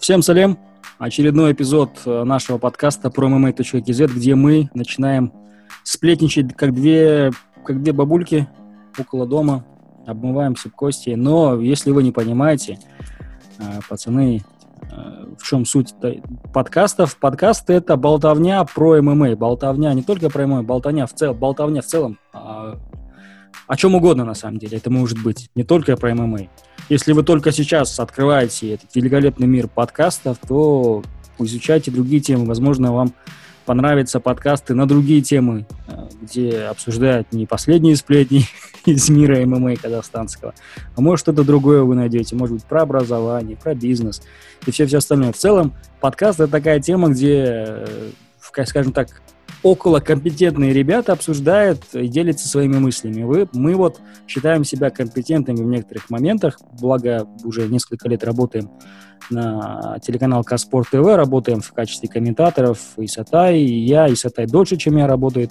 Всем салем! Очередной эпизод э, нашего подкаста про MMA.kz, где мы начинаем сплетничать, как две, как две бабульки около дома, обмываем суп кости. Но, если вы не понимаете, э, пацаны, э, в чем суть подкастов? Подкаст — это болтовня про ММА. Болтовня не только про ММА, болтовня в, цел, болтовня в целом. О чем угодно, на самом деле. Это может быть не только про ММА. Если вы только сейчас открываете этот великолепный мир подкастов, то изучайте другие темы. Возможно, вам понравятся подкасты на другие темы, э, где обсуждают не последние сплетни из мира ММА казахстанского, а может что-то другое вы найдете, может быть про образование, про бизнес и все-все остальное. В целом, подкаст — это такая тема, где, э, скажем так, около компетентные ребята обсуждают и делятся своими мыслями. Вы, мы вот считаем себя компетентными в некоторых моментах, благо уже несколько лет работаем на телеканал Каспорт ТВ, работаем в качестве комментаторов, и Сатай, и я, и Сатай дольше, чем я работает.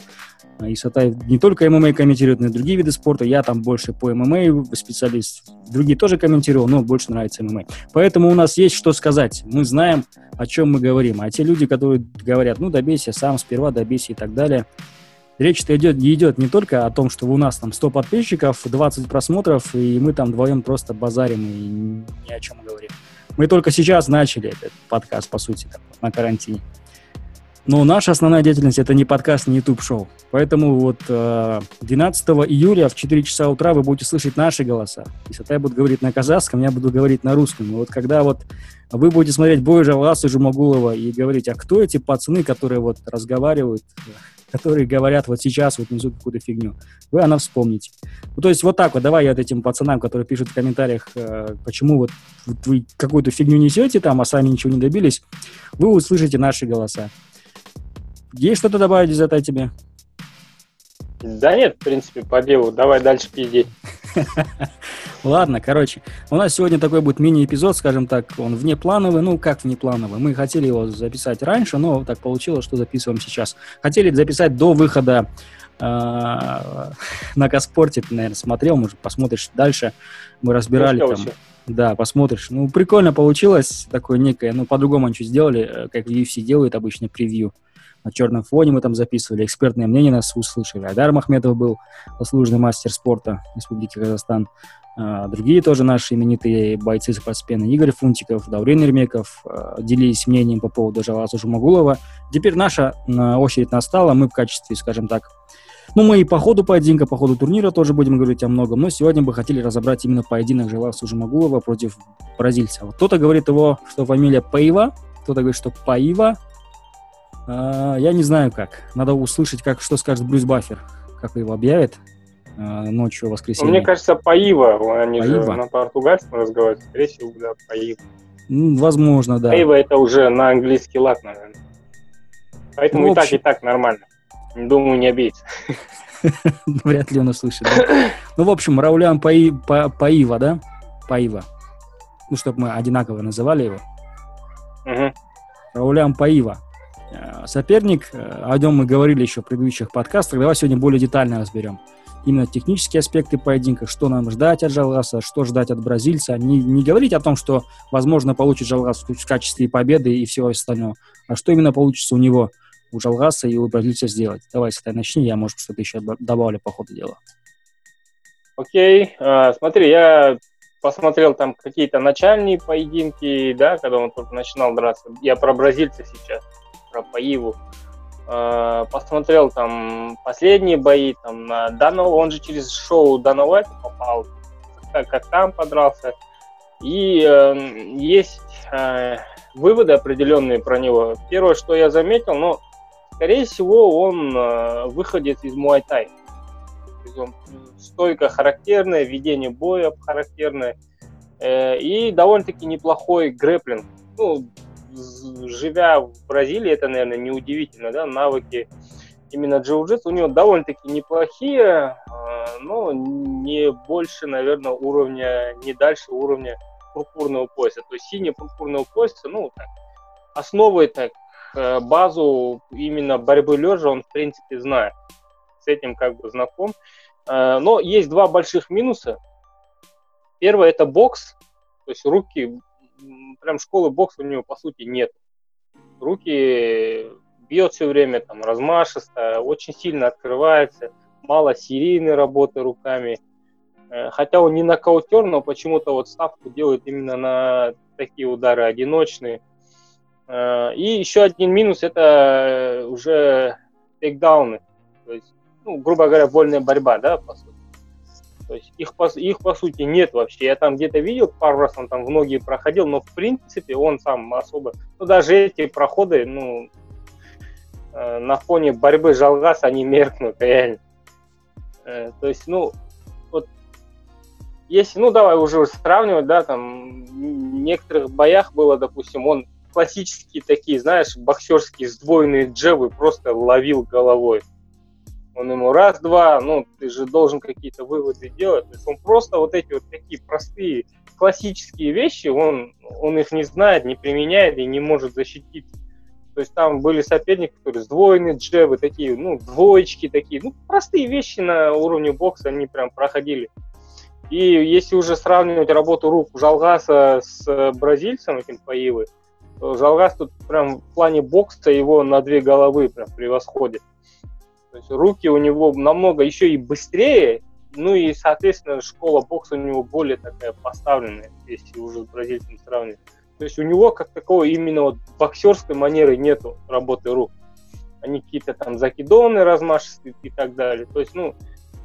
И Сатай не только ММА комментирует, но и другие виды спорта. Я там больше по ММА специалист. Другие тоже комментировал, но больше нравится ММА. Поэтому у нас есть что сказать. Мы знаем, о чем мы говорим. А те люди, которые говорят, ну, добейся сам, сперва добейся и так далее, речь-то идет, идет не только о том, что у нас там 100 подписчиков, 20 просмотров, и мы там вдвоем просто базарим и ни о чем говорим. Мы только сейчас начали этот подкаст, по сути, на карантине. Но наша основная деятельность это не подкаст, не YouTube шоу. Поэтому вот 12 э, июля в 4 часа утра вы будете слышать наши голоса. Если я буду говорить на казахском, я буду говорить на русском. И вот когда вот вы будете смотреть бой Жаласа Жумагулова и говорить, а кто эти пацаны, которые вот разговаривают, которые говорят вот сейчас, вот несут какую-то фигню, вы она вспомните. Ну, то есть вот так вот, давай я вот этим пацанам, которые пишут в комментариях, э, почему вот, вот вы какую-то фигню несете там, а сами ничего не добились, вы услышите наши голоса. Есть что-то добавить из этого тебе? Да нет, в принципе, по делу. Давай дальше пиздеть. Ладно, короче, у нас сегодня такой будет мини-эпизод, скажем так, он внеплановый, ну как внеплановый. Мы хотели его записать раньше, но так получилось, что записываем сейчас. Хотели записать до выхода э, на Каспорте, ты, наверное, смотрел, может, посмотришь дальше. Мы разбирали там. Да, посмотришь. Ну, прикольно получилось, такое некое, ну, по-другому ничего сделали, э, как UFC делают обычно превью на черном фоне мы там записывали, экспертное мнение нас услышали. Айдар Махметов был заслуженный мастер спорта Республики Казахстан. А, другие тоже наши именитые бойцы спортсмены Игорь Фунтиков, Даурен Ермеков а, делились мнением по поводу Жаласа Жумагулова. Теперь наша очередь настала, мы в качестве, скажем так, ну, мы и по ходу поединка, по ходу турнира тоже будем говорить о многом, но сегодня бы хотели разобрать именно поединок Желаса Жумагулова против бразильца. Вот кто-то говорит его, что фамилия Паива, кто-то говорит, что Паива, а, я не знаю как. Надо услышать, как, что скажет Брюс Баффер, как его объявит а, ночью в воскресенье. Мне кажется, Паива. Они Паива. же на португальском разговаривают. Скорее всего, да, Паива. Ну, возможно, да. Паива это уже на английский лад, наверное. Поэтому ну, и так, и так нормально. Думаю, не обидится. Вряд ли он услышит. Да? Ну, в общем, Раулян Паи, Па, Паива, да? Паива. Ну, чтобы мы одинаково называли его. Угу. Раулян Паива. Э, соперник. Э, о нем мы говорили еще в предыдущих подкастах. Давай сегодня более детально разберем. Именно технические аспекты поединка, что нам ждать от Жалгаса, что ждать от бразильца. Не, не говорить о том, что, возможно, получит Жалгас в качестве победы и всего остального, а что именно получится у него, у Жалгаса и у бразильца сделать. Давай с этой начни, я, может, что-то еще добавлю по ходу дела. Окей, а, смотри, я посмотрел там какие-то начальные поединки, да, когда он только начинал драться. Я про бразильца сейчас про Паиву. Э, посмотрел там последние бои, там на Дана, он же через шоу Уайта попал, как, как там подрался. И э, есть э, выводы определенные про него. Первое, что я заметил, ну, скорее всего, он э, выходит из Муайтай. Стойка характерная, ведение боя характерное. Э, и довольно-таки неплохой грэплинг. Ну, живя в Бразилии, это, наверное, неудивительно, да, навыки именно джиу-джитсу у него довольно-таки неплохие, а, но не больше, наверное, уровня, не дальше уровня пурпурного пояса. То есть синий пурпурного пояса, ну, так, основы, так, э, базу именно борьбы лежа он, в принципе, знает. С этим как бы знаком. Э, но есть два больших минуса. Первое – это бокс, то есть руки прям школы бокса у него, по сути, нет. Руки бьет все время, там, размашисто, очень сильно открывается, мало серийной работы руками. Э, хотя он не нокаутер, но почему-то вот ставку делает именно на такие удары одиночные. Э, и еще один минус – это уже тейкдауны. То есть, ну, грубо говоря, вольная борьба, да, по сути. То есть их их по сути нет вообще. Я там где-то видел пару раз, он там в ноги проходил, но в принципе он сам особо... Ну, даже эти проходы, ну, э, на фоне борьбы Жалгас они меркнут, реально. Э, то есть, ну, вот, если, ну, давай уже сравнивать, да, там, в некоторых боях было, допустим, он классические такие, знаешь, боксерские сдвоенные джебы просто ловил головой он ему раз-два, ну, ты же должен какие-то выводы делать. То есть он просто вот эти вот такие простые классические вещи, он, он их не знает, не применяет и не может защитить. То есть там были соперники, которые сдвоенные джебы, такие, ну, двоечки такие, ну, простые вещи на уровне бокса они прям проходили. И если уже сравнивать работу рук Жалгаса с бразильцем, этим Паивы, то Жалгас тут прям в плане бокса его на две головы прям превосходит. То есть руки у него намного еще и быстрее, ну и, соответственно, школа бокса у него более такая поставленная, если уже с бразильцем сравнивать. То есть у него как такого именно вот боксерской манеры нету работы рук. Они какие-то там закидоны размашистые и так далее. То есть, ну,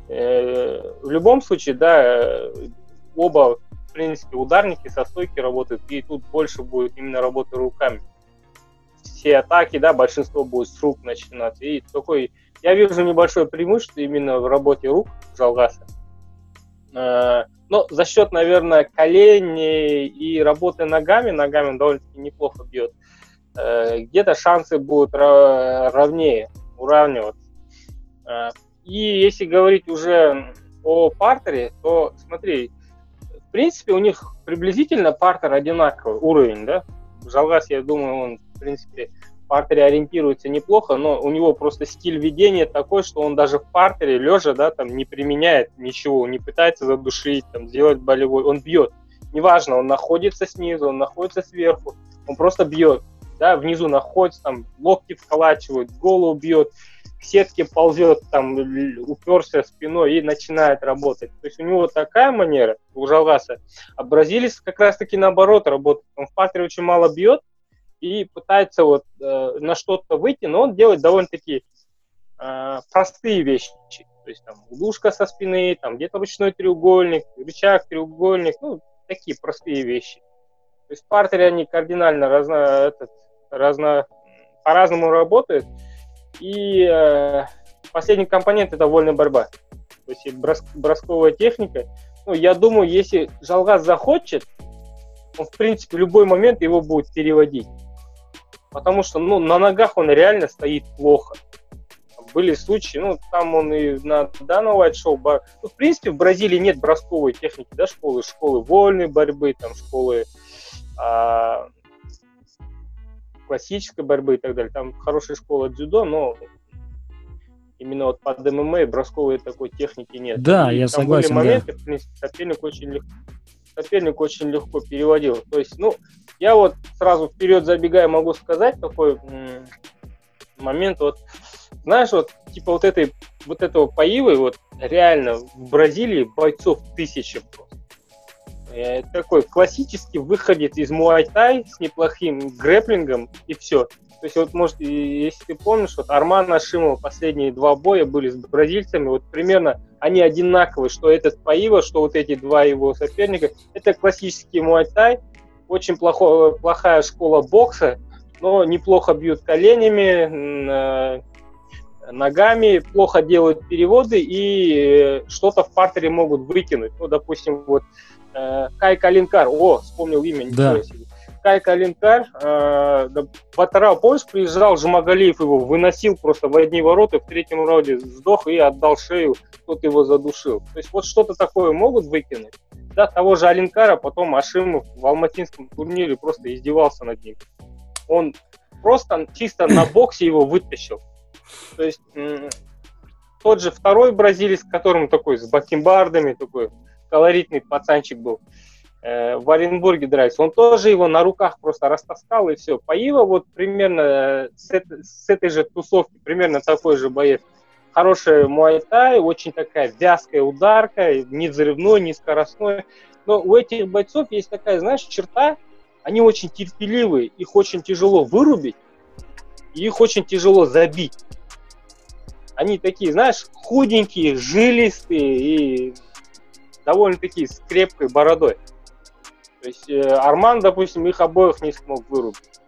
э, в любом случае, да, оба, в принципе, ударники со стойки работают, и тут больше будет именно работы руками. Все атаки, да, большинство будет с рук начинаться. И такой я вижу небольшое преимущество именно в работе рук Жалгаса. Э, но за счет, наверное, коленей и работы ногами, ногами он довольно-таки неплохо бьет, э, где-то шансы будут равнее, уравниваться. Э, и если говорить уже о партере, то смотри, в принципе, у них приблизительно партер одинаковый уровень, да? Жалгас, я думаю, он, в принципе, партере ориентируется неплохо, но у него просто стиль ведения такой, что он даже в партере, лежа, да, там не применяет ничего, не пытается задушить, там, сделать болевой, он бьет. Неважно, он находится снизу, он находится сверху, он просто бьет, да, внизу находится, там, локти вколачивает, голову бьет, к сетке ползет, там, уперся спиной и начинает работать. То есть у него такая манера, у Жалгаса. А бразилец как раз-таки наоборот работает. Он в партере очень мало бьет, и пытается вот э, на что-то выйти, но он делает довольно-таки э, простые вещи. То есть там удушка со спины, там где-то ручной треугольник, рычаг, треугольник, ну, такие простые вещи. То есть в партере они кардинально разно, этот, разно, по-разному работают. И э, последний компонент это вольная борьба. То есть брос, бросковая техника. Ну, я думаю, если Жалгаз захочет, он, в принципе, в любой момент его будет переводить потому что ну, на ногах он реально стоит плохо. Были случаи, ну, там он и на данном Show, ну, в принципе, в Бразилии нет бросковой техники, да, школы, школы вольной борьбы, там, школы а, классической борьбы и так далее. Там хорошая школа дзюдо, но именно вот под ММА бросковой такой техники нет. Да, и я там согласен. Были моменты, да. в принципе, соперник очень легко соперник очень легко переводил. То есть, ну, я вот сразу вперед забегая могу сказать такой момент, вот, знаешь, вот, типа вот этой, вот этого поивы, вот, реально в Бразилии бойцов тысячи просто. Э, такой классический выходит из муайтай с неплохим грэплингом и все. То есть вот, может, если ты помнишь, вот Арман Ашимов последние два боя были с бразильцами, вот примерно они одинаковые, что этот Паива, что вот эти два его соперника. Это классический муайтай, очень плохо, плохая школа бокса, но неплохо бьют коленями, ногами, плохо делают переводы и э, что-то в партере могут выкинуть. Ну, допустим, вот э, Кай Калинкар, о, вспомнил имя, да. Кай Калинкар, э, Батарал, помнишь, приезжал, Жумагалиев его выносил просто в одни ворота, в третьем раунде сдох и отдал шею, кто-то его задушил. То есть вот что-то такое могут выкинуть. Да, того же Алинкара потом Ашимов в алматинском турнире просто издевался над ним. Он просто чисто на боксе его вытащил. То есть тот же второй бразилец, которому такой с бакенбардами, такой колоритный пацанчик был, в Оренбурге дрались, он тоже его на руках просто растаскал и все. Паива вот примерно э, с, это, с этой же тусовки, примерно такой же боец. Хорошая муайтай, очень такая вязкая ударка, не взрывной, не скоростной. Но у этих бойцов есть такая, знаешь, черта, они очень терпеливые, их очень тяжело вырубить, и их очень тяжело забить. Они такие, знаешь, худенькие, жилистые и довольно-таки с крепкой бородой. То есть э, Арман, допустим, их обоих не смог вырубить.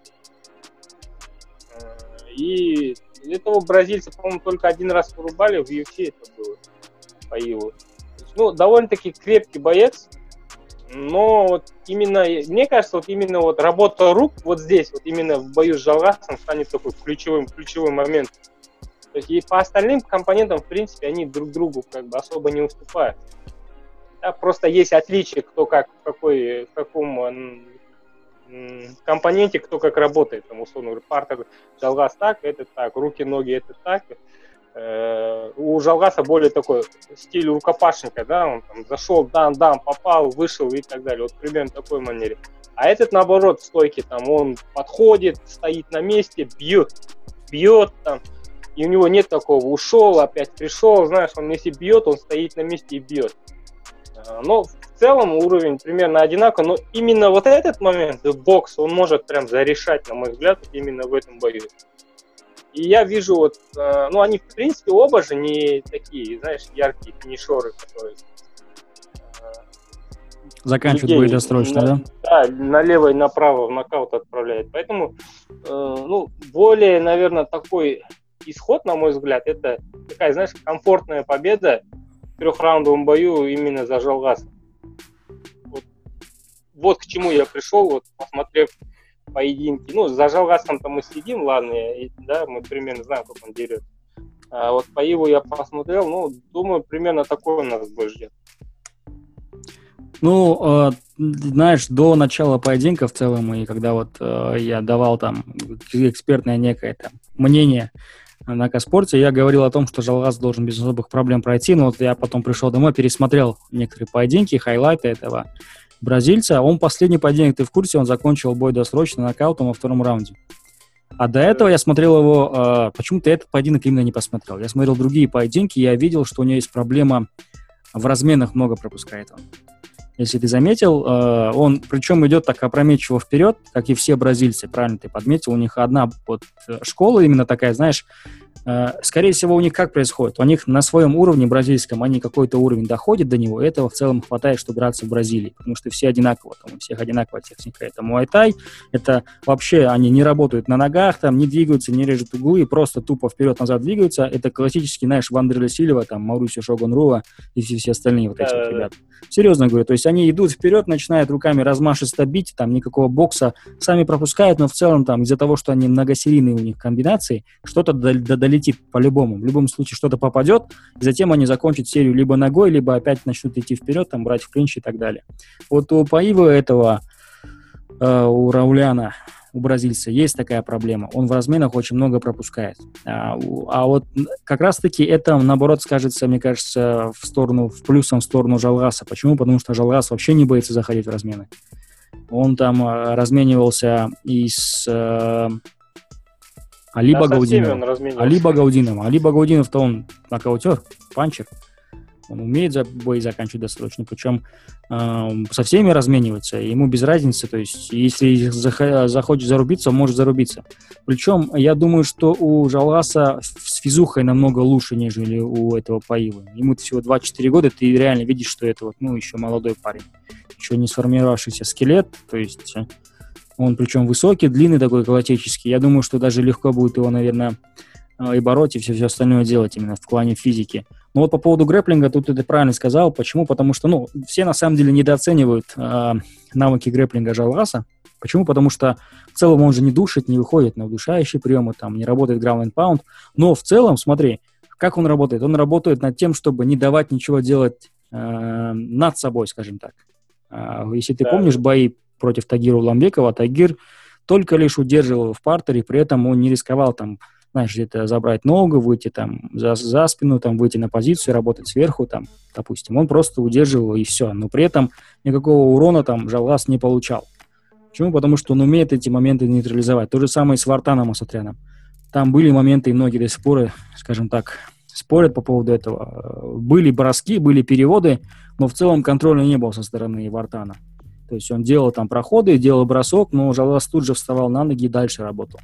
Э, и этого бразильца, по-моему, только один раз вырубали, в UFC это было, по Иву. Ну, довольно-таки крепкий боец, но вот именно, мне кажется, вот именно вот работа рук вот здесь, вот именно в бою с Жалгасом станет такой ключевым, ключевым моментом. То есть и по остальным компонентам, в принципе, они друг другу как бы особо не уступают. Да, просто есть отличие, кто как, в, какой, в каком компоненте, кто как работает. Там, условно говоря, партер Жалгас так, это так, руки, ноги это так. Э, у Жалгаса более такой стиль рукопашника, да, он там зашел, дан-дан, попал, вышел и так далее, вот примерно такой манере. А этот, наоборот, в стойке, там, он подходит, стоит на месте, бьет, бьет, там, и у него нет такого, ушел, опять пришел, знаешь, он если бьет, он стоит на месте и бьет. Э, но в целом уровень примерно одинаковый, но именно вот этот момент, бокс, он может прям зарешать, на мой взгляд, именно в этом бою. И я вижу вот, э, ну, они, в принципе, оба же не такие, знаешь, яркие финишеры, которые... Э, Заканчивают бой досрочно, на, да? Да, налево и направо в нокаут отправляет. Поэтому, э, ну, более, наверное, такой исход, на мой взгляд, это такая, знаешь, комфортная победа трехраундовом бою именно за Жалгас. Вот, вот к чему я пришел, вот посмотрев поединки. Ну, за Жалгасом-то мы следим, ладно, и, да, мы примерно знаем, как он дерет. А вот по Иву я посмотрел, ну, думаю, примерно такой у нас бой ждет. Ну, э, знаешь, до начала поединка в целом, и когда вот э, я давал там экспертное некое там мнение на Каспорте, я говорил о том, что Жалгас должен без особых проблем пройти, но вот я потом пришел домой, пересмотрел некоторые поединки, хайлайты этого бразильца. Он последний поединок, ты в курсе, он закончил бой досрочно нокаутом во втором раунде. А до этого я смотрел его, э, почему-то этот поединок именно не посмотрел. Я смотрел другие поединки, я видел, что у него есть проблема в разменах много пропускает он. Если ты заметил, э, он причем идет так опрометчиво вперед, как и все бразильцы, правильно ты подметил, у них одна вот школа именно такая, знаешь, Э, скорее всего, у них как происходит? У них на своем уровне бразильском, они какой-то уровень доходят до него, этого в целом хватает, чтобы драться в Бразилии, потому что все одинаково, там у всех одинаковая техника. Это муайтай, это вообще они не работают на ногах, там не двигаются, не режут углы, просто тупо вперед-назад двигаются. Это классический, знаешь, Вандерля Сильва, там, Маурисио Шоган Руа и все, все остальные вот эти вот ребята. Серьезно говорю, то есть они идут вперед, начинают руками размашисто бить, там никакого бокса, сами пропускают, но в целом там из-за того, что они многосерийные у них комбинации, что-то долетит долетит по-любому. В любом случае что-то попадет, и затем они закончат серию либо ногой, либо опять начнут идти вперед, там, брать в клинч и так далее. Вот у Паива этого, э, у Рауляна, у бразильца есть такая проблема. Он в разменах очень много пропускает. А, а вот как раз-таки это, наоборот, скажется, мне кажется, в сторону, в плюсом в сторону Жалгаса. Почему? Потому что Жалгас вообще не боится заходить в размены. Он там э, разменивался и с э, Али да, Багаудинов. Али Багаудинов. Али Багаудинов-то он нокаутер, панчер. Он умеет за бой заканчивать досрочно, причем э, со всеми разменивается, ему без разницы, то есть если зах- захочет зарубиться, он может зарубиться. Причем я думаю, что у Жалгаса с физухой намного лучше, нежели у этого Паива. Ему всего 24 года, ты реально видишь, что это вот, ну, еще молодой парень, еще не сформировавшийся скелет, то есть он причем высокий, длинный такой, галактический. Я думаю, что даже легко будет его, наверное, э, и бороть, и все, все остальное делать именно в плане физики. Но вот по поводу грэплинга, тут ты правильно сказал. Почему? Потому что, ну, все на самом деле недооценивают э, навыки грэплинга Жалраса. Почему? Потому что в целом он же не душит, не выходит на удушающие приемы, там, не работает ground and pound. Но в целом, смотри, как он работает? Он работает над тем, чтобы не давать ничего делать э, над собой, скажем так. Э, если ты да. помнишь бои против Тагира Уламбекова, Тагир только лишь удерживал в партере, при этом он не рисковал там знаешь, где-то забрать ногу, выйти там за, за спину, там выйти на позицию, работать сверху, там, допустим. Он просто удерживал и все. Но при этом никакого урона там Жалгас не получал. Почему? Потому что он умеет эти моменты нейтрализовать. То же самое и с Вартаном Асатряном. Там были моменты, и многие до сих пор, скажем так, спорят по поводу этого. Были броски, были переводы, но в целом контроля не было со стороны Вартана. То есть он делал там проходы, делал бросок, но Жалас тут же вставал на ноги и дальше работал.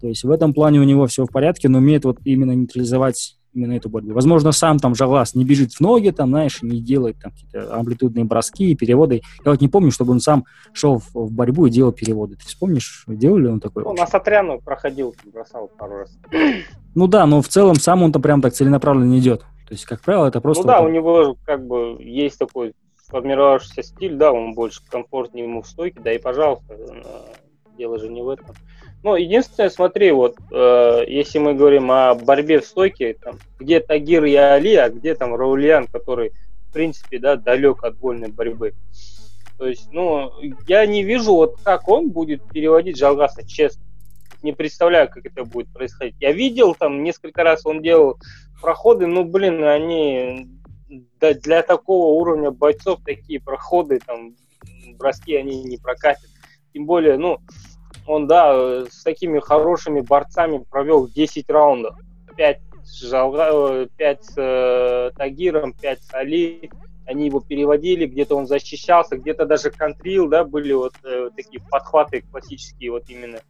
То есть в этом плане у него все в порядке, но умеет вот именно нейтрализовать именно эту борьбу. Возможно, сам там Жалас не бежит в ноги, там, знаешь, не делает там какие-то амплитудные броски и переводы. Я вот не помню, чтобы он сам шел в, в борьбу и делал переводы. Ты вспомнишь, делал ли он такой? Он на Сатряну проходил, бросал пару раз. Ну да, но в целом сам он-то прям так целенаправленно идет. То есть, как правило, это просто... Ну да, вот... у него как бы есть такой сформировавшийся стиль, да, он больше комфортнее ему в стойке, да и пожалуйста, дело же не в этом. Ну, единственное, смотри, вот, э, если мы говорим о борьбе в стойке, там, где Тагир и Али, а где там Раульян, который, в принципе, да, далек от вольной борьбы. То есть, ну, я не вижу, вот как он будет переводить Жалгаса, честно. Не представляю, как это будет происходить. Я видел там несколько раз он делал проходы, ну, блин, они для такого уровня бойцов такие проходы, там, броски, они не прокатят. Тем более, ну, он, да, с такими хорошими борцами провел 10 раундов. 5 с, Жалга, 5 с э, Тагиром, 5 с Али. Они его переводили, где-то он защищался, где-то даже контрил, да, были вот э, такие подхваты классические, вот именно,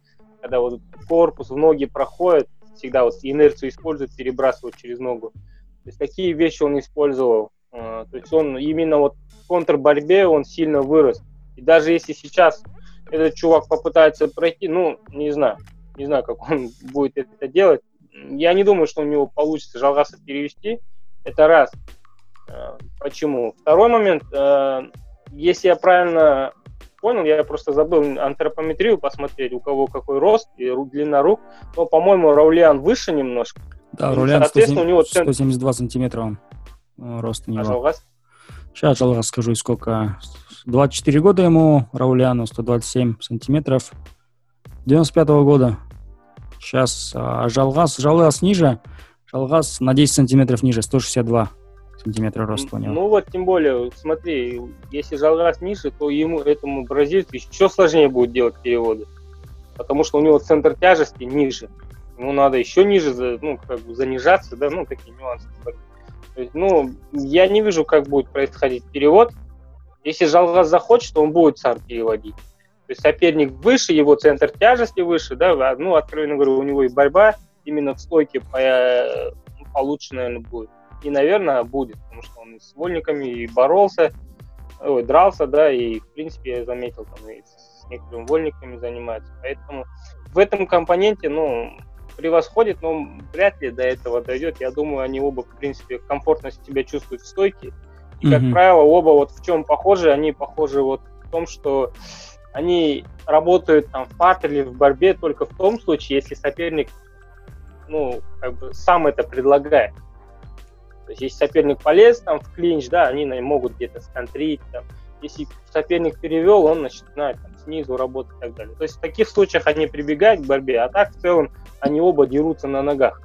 когда вот корпус в ноги проходит, всегда вот инерцию использует, перебрасывают через ногу. То есть такие вещи он использовал. Э, то есть он именно вот в контрборьбе он сильно вырос. И даже если сейчас этот чувак попытается пройти, ну, не знаю, не знаю, как он будет это делать. Я не думаю, что у него получится Жалгаса перевести. Это раз. Э, почему? Второй момент, э, если я правильно понял, я просто забыл антропометрию посмотреть, у кого какой рост и длина рук. Но, по-моему, Раулиан выше немножко. Да, Раулиан 170, у него 172 сантиметра он, э, рост у него. А Жалгас? Сейчас Жалгас скажу, сколько 24 года ему, Рауляну 127 сантиметров. 95 -го года. Сейчас а, Жалгас, Жалгас ниже, Жалгас на 10 сантиметров ниже, 162 сантиметра роста у него. Ну вот, тем более, смотри, если Жалгас ниже, то ему, этому бразильцу еще сложнее будет делать переводы. Потому что у него центр тяжести ниже. Ему надо еще ниже, ну, как бы занижаться, да, ну, такие нюансы. То есть, ну, я не вижу, как будет происходить перевод. Если Жалгаз захочет, то он будет сам переводить. То есть соперник выше, его центр тяжести выше, да, а, ну, откровенно говоря, у него и борьба именно в стойке по, получше, наверное, будет. И, наверное, будет, потому что он и с вольниками и боролся, ой, дрался, да, и, в принципе, я заметил, там, и с некоторыми вольниками занимается. Поэтому в этом компоненте, ну, превосходит, но вряд ли до этого дойдет. Я думаю, они оба, в принципе, комфортно себя чувствуют в стойке. И, как mm-hmm. правило, оба вот в чем похожи, они похожи вот в том, что они работают там в партере, в борьбе только в том случае, если соперник, ну, как бы сам это предлагает. То есть, если соперник полез там в клинч, да, они могут где-то сконтрить, там. Если соперник перевел, он начинает там, снизу работать и так далее. То есть в таких случаях они прибегают к борьбе, а так в целом они оба дерутся на ногах.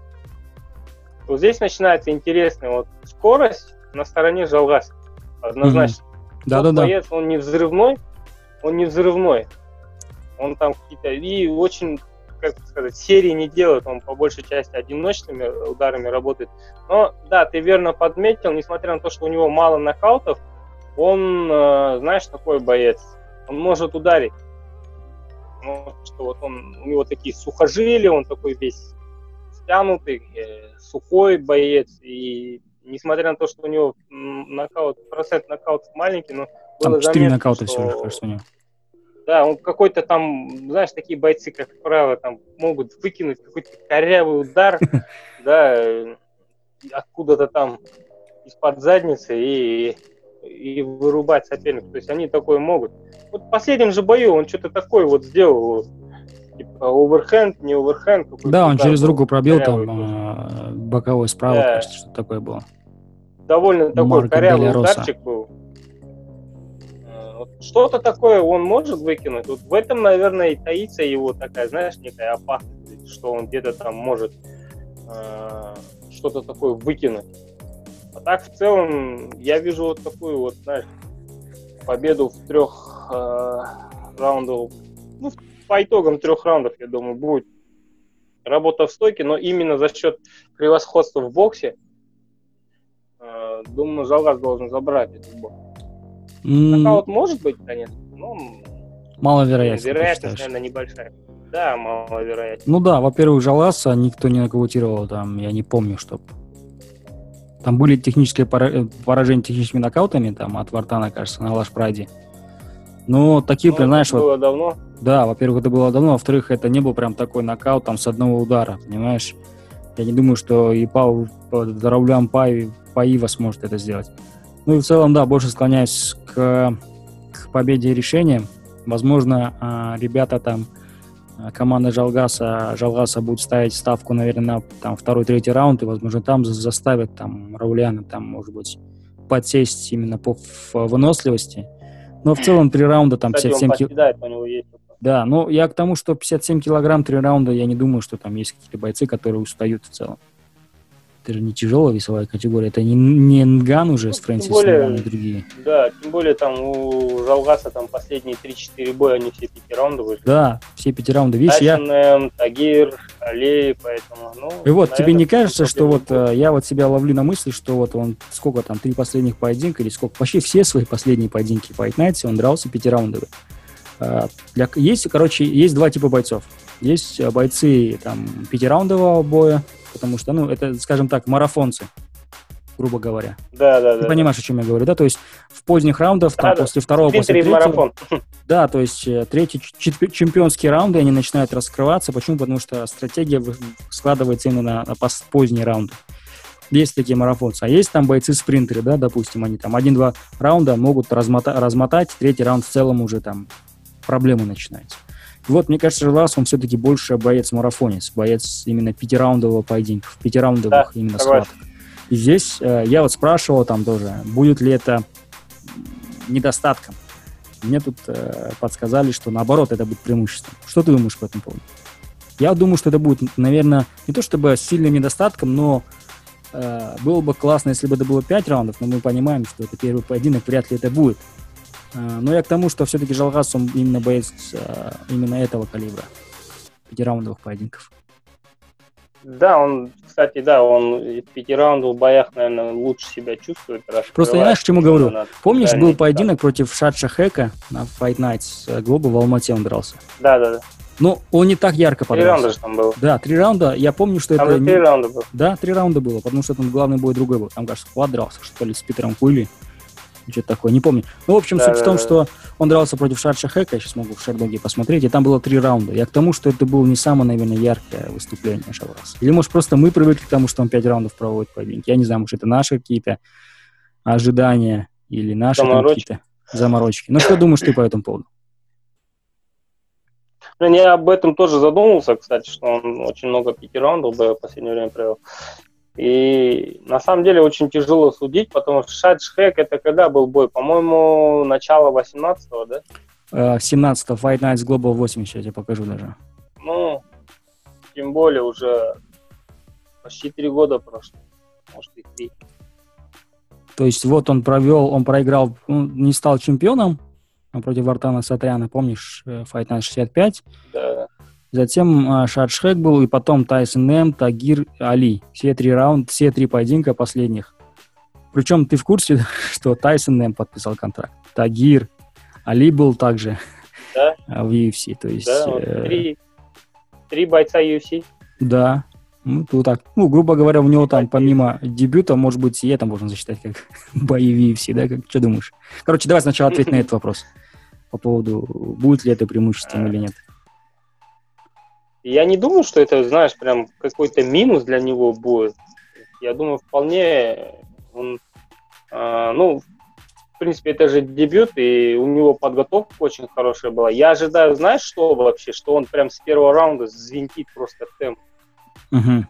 Вот здесь начинается интересная вот скорость, на стороне Жалгас. Однозначно. Да, да, да. Боец, он не взрывной, он не взрывной. Он там какие-то... И очень, как сказать, серии не делает, он по большей части одиночными ударами работает. Но, да, ты верно подметил, несмотря на то, что у него мало нокаутов, он, э, знаешь, такой боец. Он может ударить. Ну, что вот он, у него такие сухожилия, он такой весь стянутый, э, сухой боец, и несмотря на то, что у него нокаут, процент нокаутов маленький, но было там 4 заметно, нокаута что... всего лишь, кажется, у него. Да, он какой-то там, знаешь, такие бойцы, как правило, там могут выкинуть какой-то корявый удар, да, откуда-то там из-под задницы и, и вырубать соперника. То есть они такое могут. Вот в последнем же бою он что-то такое вот сделал, типа оверхенд, не оверхенд. Да, он через руку пробил там а, боковой справа, да. кажется, что такое было довольно такой корявый ударчик был. Что-то такое он может выкинуть. Вот в этом, наверное, и таится его такая, знаешь, некая опасность, что он где-то там может э, что-то такое выкинуть. А так, в целом, я вижу вот такую вот, знаешь, победу в трех э, раундах. Ну, по итогам трех раундов, я думаю, будет работа в стойке, но именно за счет превосходства в боксе, э, думаю, Жалгас должен забрать этот бой. Нокаут может быть, конечно, но Маловероятно. вероятность, наверное, небольшая. Да, маловероятно. Ну да, во-первых, Жаласа никто не нокаутировал там, я не помню, чтоб. Там были технические э, поражения техническими нокаутами, там, от Вартана, кажется, на Лаш Прайде. Но такие, Ну, прям, знаешь, это вот, было давно. да, во-первых, это было давно, во-вторых, это не был прям такой нокаут там с одного удара, понимаешь? Я не думаю, что и Пау, Заравлян Пай, Паива сможет это сделать. Ну и в целом, да, больше склоняюсь к, к победе решением. Возможно, а, ребята там, а, команда Жалгаса, Жалгаса будут ставить ставку, наверное, на там, второй, третий раунд, и, возможно, там за- заставят там Рауляна, там, может быть, подсесть именно по выносливости. Но в целом три раунда, там, Кстати, он 57 ки- подседает, у него есть. да, ну я к тому, что 57 килограмм, три раунда, я не думаю, что там есть какие-то бойцы, которые устают в целом. Это же не тяжелая весовая категория, это не, не Нган уже Ну, с Фрэнсисом более- и другие. Да, тем более там у Жалгаса там последние 3-4 боя, они все пятираундовые. Да, все пяти раунды. Видишь, я... Тайсон, М, Тагир, Алей, поэтому, ну... И вот, тебе не кажется, что вот проблем э, я вот себя ловлю на мысли, что вот он сколько там, три последних поединка или сколько, почти все свои последние поединки по Night он дрался пятираундовый. А, для, есть, короче, есть два типа бойцов. Есть э, бойцы там пятираундового боя, потому что, ну, это, скажем так, марафонцы, грубо говоря. Да, да, Ты да. понимаешь, о чем я говорю, да? То есть в поздних раундах, там, Да-да. после второго, после Спринтер и третьего, марафон. да, то есть э, третий чемпионские раунды, они начинают раскрываться. Почему? Потому что стратегия складывается именно на поздние раунды. Есть такие марафонцы. А есть там бойцы-спринтеры, да, допустим, они там один-два раунда могут размота- размотать, третий раунд в целом уже там проблемы начинаются. Вот, мне кажется, Желас, он все-таки больше боец-марафонец, боец именно пятираундового поединка, пятираундовых Да, именно согласен. схваток. И здесь э, я вот спрашивал там тоже, будет ли это недостатком. Мне тут э, подсказали, что наоборот это будет преимуществом. Что ты думаешь по этому поводу? Я думаю, что это будет, наверное, не то чтобы сильным недостатком, но э, было бы классно, если бы это было 5 раундов, но мы понимаем, что это первый поединок, вряд ли это будет. Э, но я к тому, что все-таки Жалгас, он именно боец э, именно этого калибра. Пятираундовых поединков. Да, он, кстати, да, он в пятираундовых боях, наверное, лучше себя чувствует. Просто я знаешь, к чему говорю? Помнишь, был поединок против Шадша Хека на Fight Night с э, в Алмате он дрался. Да, да, да. Но он не так ярко Три раунда подрался. же там было. Да, три раунда. Я помню, что Там это... не- три раунда было. Да, три раунда было, потому что там главный бой другой был. Там, кажется, Хват дрался, что ли, с Питером Куили. Что-то такое, не помню. Ну, в общем, Да, суть в да, том, да. что он дрался против Шарша Хека, я сейчас могу в Шардоге посмотреть, и там было три раунда. Я к тому, что это было не самое, наверное, яркое выступление Шавраса. Или, может, просто мы привыкли к тому, что он пять раундов проводит поединки. Я не знаю, может, это наши какие-то ожидания или наши какие-то заморочки. Ну, что думаешь ты по этому поводу? Я об этом тоже задумался, кстати, что он очень много пятираундов в последнее время провел. И на самом деле очень тяжело судить, потому что Шадшхек это когда был бой? По-моему, начало 18-го, да? Э, 17 Fight Nights Global 80, я тебе покажу даже. Ну, тем более уже почти три года прошло. Может и три. То есть вот он провел, он проиграл, он не стал чемпионом а против Вартана Сатряна, помнишь, э, Fight Night 65. Да. Затем э, Шадшхек был, и потом Тайсон Нэм, Тагир, Али. Все три раунда, все три поединка последних. Причем ты в курсе, что Тайсон Нэм подписал контракт? Тагир, Али был также Да. в UFC. То есть, Да, вот э, три, три бойца UFC. да. Ну, тут так. Ну, грубо говоря, у него там помимо дебюта, может быть, и это можно засчитать как бои в UFC, да? Как, что думаешь? Короче, давай сначала ответь на этот вопрос. По поводу, будет ли это преимуществом или нет. Я не думаю, что это, знаешь, прям какой-то минус для него будет. Я думаю, вполне он, а, ну, в принципе, это же дебют, и у него подготовка очень хорошая была. Я ожидаю, знаешь, что вообще, что он прям с первого раунда звентит просто темп. Мгм.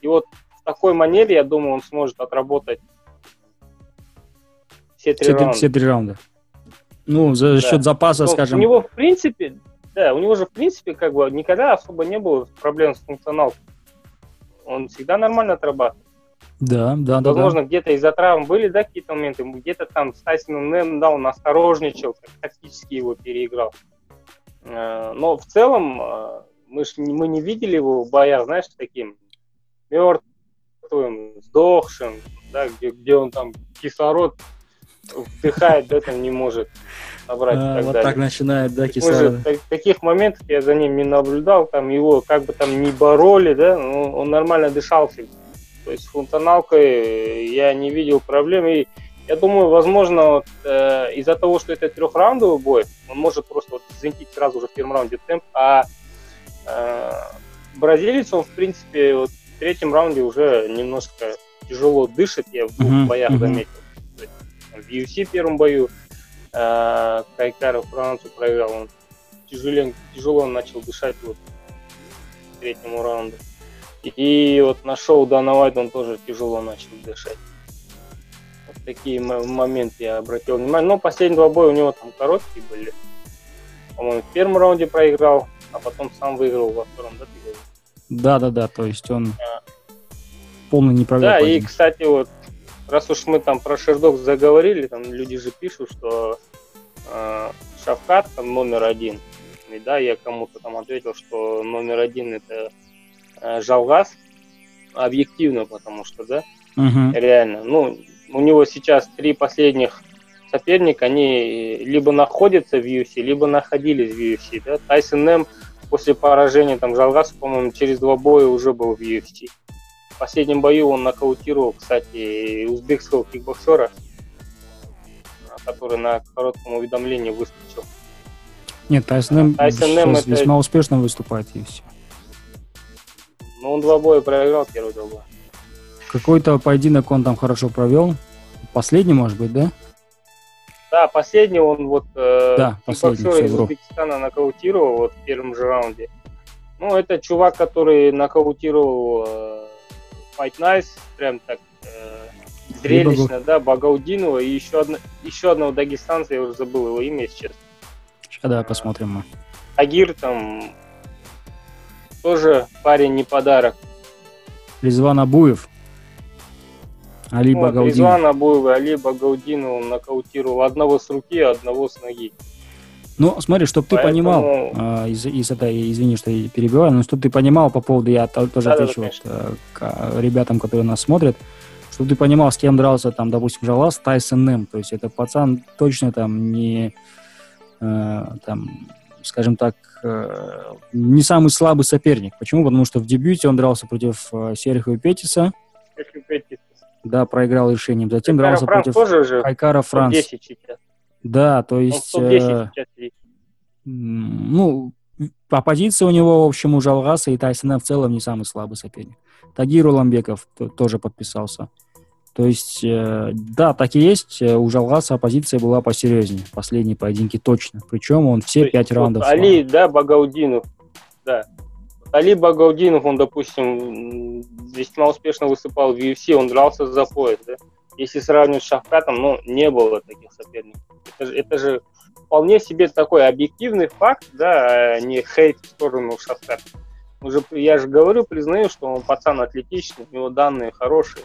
И вот в такой манере, я думаю, он сможет отработать все три Все, раунда. все три раунда. Ну, за Да. счет запаса, Ну, скажем. У него, в принципе, Да, у него же, в принципе, как бы никогда особо не было проблем с функционалкой. Он всегда нормально отрабатывал. Да, да, да. Возможно, да. где-то из-за травм были, да, какие-то моменты, где-то там с Тайсоном Нэм, да, он осторожничал, тактически его переиграл. Э, но в целом э, мы, ж, мы не видели его в боях, знаешь, таким мертвым, сдохшим, да, где, где он там кислород вдыхает, да, там не может набрать. А, вот далее. так начинает, да, кислород. таких моментов я за ним не наблюдал, там его как бы там не бороли, да, но он нормально дышал всегда. То есть с функционалкой я не видел проблем. И я думаю, возможно, вот, э, из-за того, что это трехраундовый бой, он может просто вот, взвинтить сразу же в первом раунде темп. А э, бразилец, он, в принципе, вот, в третьем раунде уже немножко тяжело дышит, я в двух боях заметил. В UFC первом бою э, Кайкаров Францию проиграл, он тяжело, тяжело начал дышать вот к третьему раунду. И вот на шоу Дана Уайт он тоже тяжело начал дышать. Вот такие моменты я обратил внимание. Но последние два боя у него там короткие были. По-моему, в первом раунде проиграл, а потом сам выиграл во втором, да, ты говоришь? Да, да, да, то есть он полный не Да, и, кстати, вот, раз уж мы там про Шердок заговорили, там люди же пишут, что э, Шавкат там номер один. И да, я кому-то там ответил, что номер один это э, Жалгас. Объективно, потому что, да, реально. Ну, у него сейчас три последних соперника, они либо находятся в UFC, либо находились в UFC. Да? Тайсон Нэм после поражения там Жалгаса, по-моему, через два боя уже был в UFC. В последнем бою он нокаутировал, кстати, узбекского кикбоксера, который на коротком уведомлении выскочил. Нет, Тайсон это- весьма успешно выступает в UFC. Но он два боя проиграл, первый два боя. Какой-то поединок он там хорошо провел. Последний, может быть, да? Да, последний он вот э, Да, последний, кикбоксера всё, из. Узбекистана нокаутировал вот в первом же раунде. Ну, это чувак, который нокаутировал э, Fight Nice, прям так э, зрелищно, да, Багаудинова и еще, одно, еще одного дагестанца, я уже забыл его имя сейчас. Сейчас давай посмотрим мы. Агир там тоже парень не подарок. Резван Абуев. Али Вот, Багаудинов. Резван Абуев и Али Багаудинова он нокаутировал одного с руки, одного с ноги. Ну, смотри, чтобы ты понимал, а, из, из этой, извини, что я перебиваю, но чтобы ты понимал по поводу, я то- тоже Да-да-да, отвечу вот, э, к а, ребятам, которые нас смотрят, чтобы ты понимал, с кем дрался, там, допустим, Жалас, Тайсон Нэм, то есть это пацан точно там не, э, там, скажем так, э, не самый слабый соперник. Почему? Потому что в дебюте он дрался против э, Серхио Петиса, Если пойти. да, проиграл решением, затем Кайкара дрался Франц против тоже же Хайкара Франц. 10 сейчас. Да, то Он есть... в топ-10 э, сейчас. М, Ну, оппозиция у него, в общем, у Жалгаса и Тайсона в целом не самый слабый соперник. Тагир Уламбеков тоже подписался. То есть, э, да, так и есть. э, У Жалгаса оппозиция была посерьезнее. Последние поединки точно. Причем он То все есть пять вот раундов. Али, да, Багаудинов, да. Али Багаудинов, он, допустим, весьма успешно выступал в UFC, он дрался за пояс, да. Если сравнивать с Шахкатом, ну, не было таких соперников. Это же, это же вполне себе такой объективный факт, да, а не хейт в сторону Шахката. Уже, я же говорю, признаю, что он пацан атлетичный, у него данные хорошие,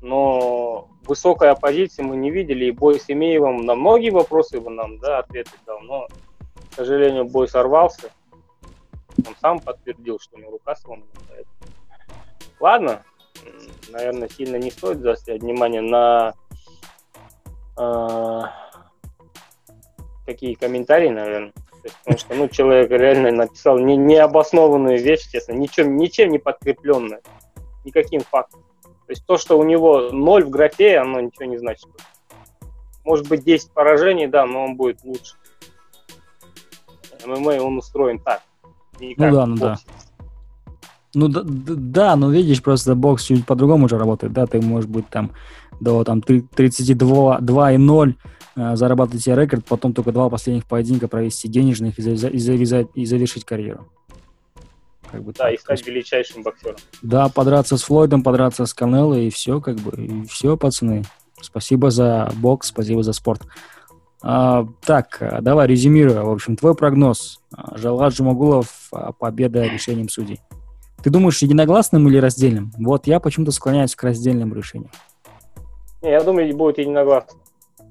но высокой оппозиции мы не видели, и бой с Имеевым на многие вопросы бы нам, да, ответы дал, но, к сожалению, бой сорвался. Он сам подтвердил, что у него рука сломана. Ладно, наверное, сильно не стоит заострять внимание на э, какие комментарии, наверное. Есть, потому что, ну, человек реально написал не, необоснованную вещь, честно, ничем, ничем не подкрепленную, никаким фактом. То есть то, что у него ноль в графе, оно ничего не значит. Может быть 10 поражений, да, но он будет лучше. ММА он устроен так. не Ну да, ну да. Ну да, да, но видишь, просто бокс чуть по-другому уже работает, да, ты можешь быть там до там три- 32 2 и 0 э, зарабатывать себе рекорд, потом только два последних поединка провести денежных и, завяза- и, завязать, и завершить карьеру. Как бы Да, так. и стать величайшим боксером. да, подраться с Флойдом, подраться с Канело, и все, как бы, и все, пацаны. Спасибо за бокс, спасибо за спорт. А, так, давай резюмируя. В общем, твой прогноз. Жалгат Жумагулов, победа решением судей. Ты думаешь, единогласным или раздельным? Вот я почему-то склоняюсь к раздельным решениям. Не, я думаю, будет единогласно.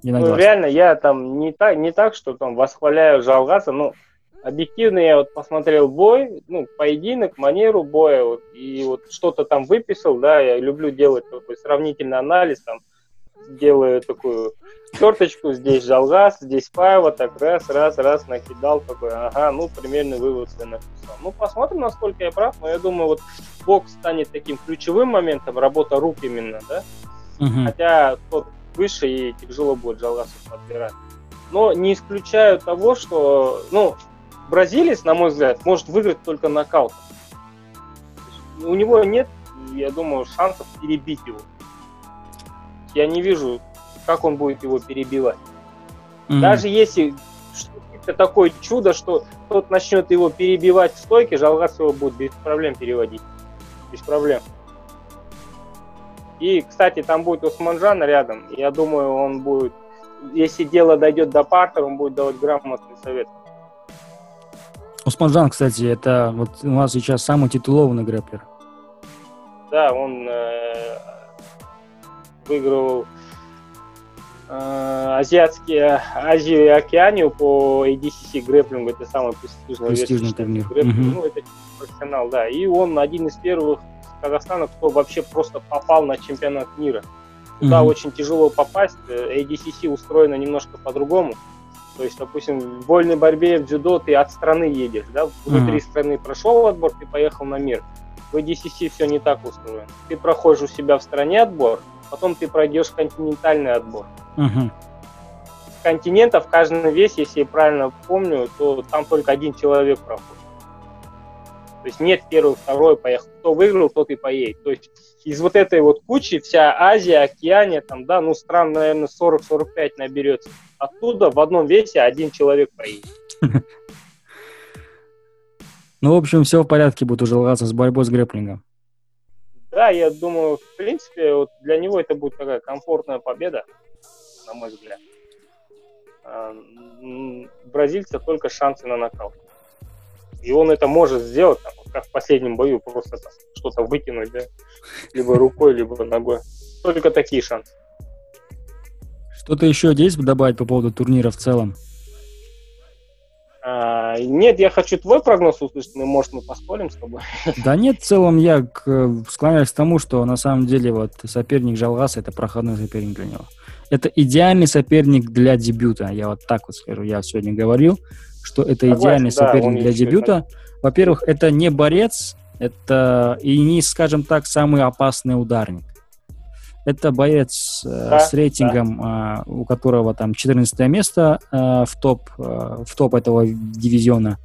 единогласно. Ну, реально, я там не так, не так, что там восхваляю Жалгаса, но объективно я вот посмотрел бой, ну, поединок, манеру боя, вот, и вот что-то там выписал, да, я люблю делать такой сравнительный анализ, там, делаю такую черточку, здесь Жалгас, здесь Паева, так раз, раз, раз накидал, такой, ага, ну, примерный вывод я написал. Ну, посмотрим, насколько я прав, но я думаю, вот бокс станет таким ключевым моментом, работа рук именно, да, угу. хотя тот выше и тяжело будет Жалгасу подбирать. Но не исключаю того, что, ну, бразилец, на мой взгляд, может выиграть только нокаутом. У него нет, я думаю, шансов перебить его. Я не вижу, как он будет его перебивать. Mm-hmm. Даже если это такое чудо, что тот начнет его перебивать в стойке, Жалгас его будет без проблем переводить. Без проблем. И, кстати, там будет Усманжан рядом. Я думаю, он будет, если дело дойдет до партера, он будет давать грамотный совет. Усманжан, кстати, это вот у нас сейчас самый титулованный грэплер. Да, он э, выиграл э, азиатские, Азию и Океанию по ADCC грэплингу, это самый престижный, престижный турнир. Грэплинг, угу. Ну, это профессионал, да. И он один из первых Казахстана, кто вообще просто попал на чемпионат мира. Туда mm-hmm. очень тяжело попасть. ADCC устроено немножко по-другому. То есть, допустим, в вольной борьбе в дзюдо ты от страны едешь, да, внутри mm-hmm. страны прошел отбор, ты поехал на мир. В ADCC все не так устроено. Ты проходишь у себя в стране отбор, потом ты пройдешь континентальный отбор. С континента в каждом весе, если я правильно помню, то там только один человек проходит. То есть нет первый, второй, поехал. Кто выиграл, тот и поедет. То есть из вот этой вот кучи вся Азия, Океания, там, да, ну, стран, наверное, 40-45 наберется. Оттуда в одном весе один человек поедет. Ну, в общем, все в порядке будет уже лагаться с борьбой с грэплингом. Да, я думаю, в принципе, вот для него это будет такая комфортная победа, на мой взгляд. А, бразильца только шансы на нокаут. И он это может сделать, там, как в последнем бою, просто что-то выкинуть, да, либо рукой, либо ногой. Только такие шансы. Что-то еще есть добавить по поводу турнира в целом? А, нет, я хочу твой прогноз услышать, мы, может, мы поспорим с тобой. Да нет, в целом я к, склоняюсь к тому, что на самом деле вот соперник Жалгаса это проходной соперник для него. Это идеальный соперник для дебюта, я вот так вот скажу, я сегодня говорил, что это Согласен, идеальный да, соперник для дебюта. Во-первых, это не борец, это и не, скажем так, самый опасный ударник. Это боец э, да, с рейтингом, да. э, у которого там 14 место э, в топ э, в топ этого дивизиона.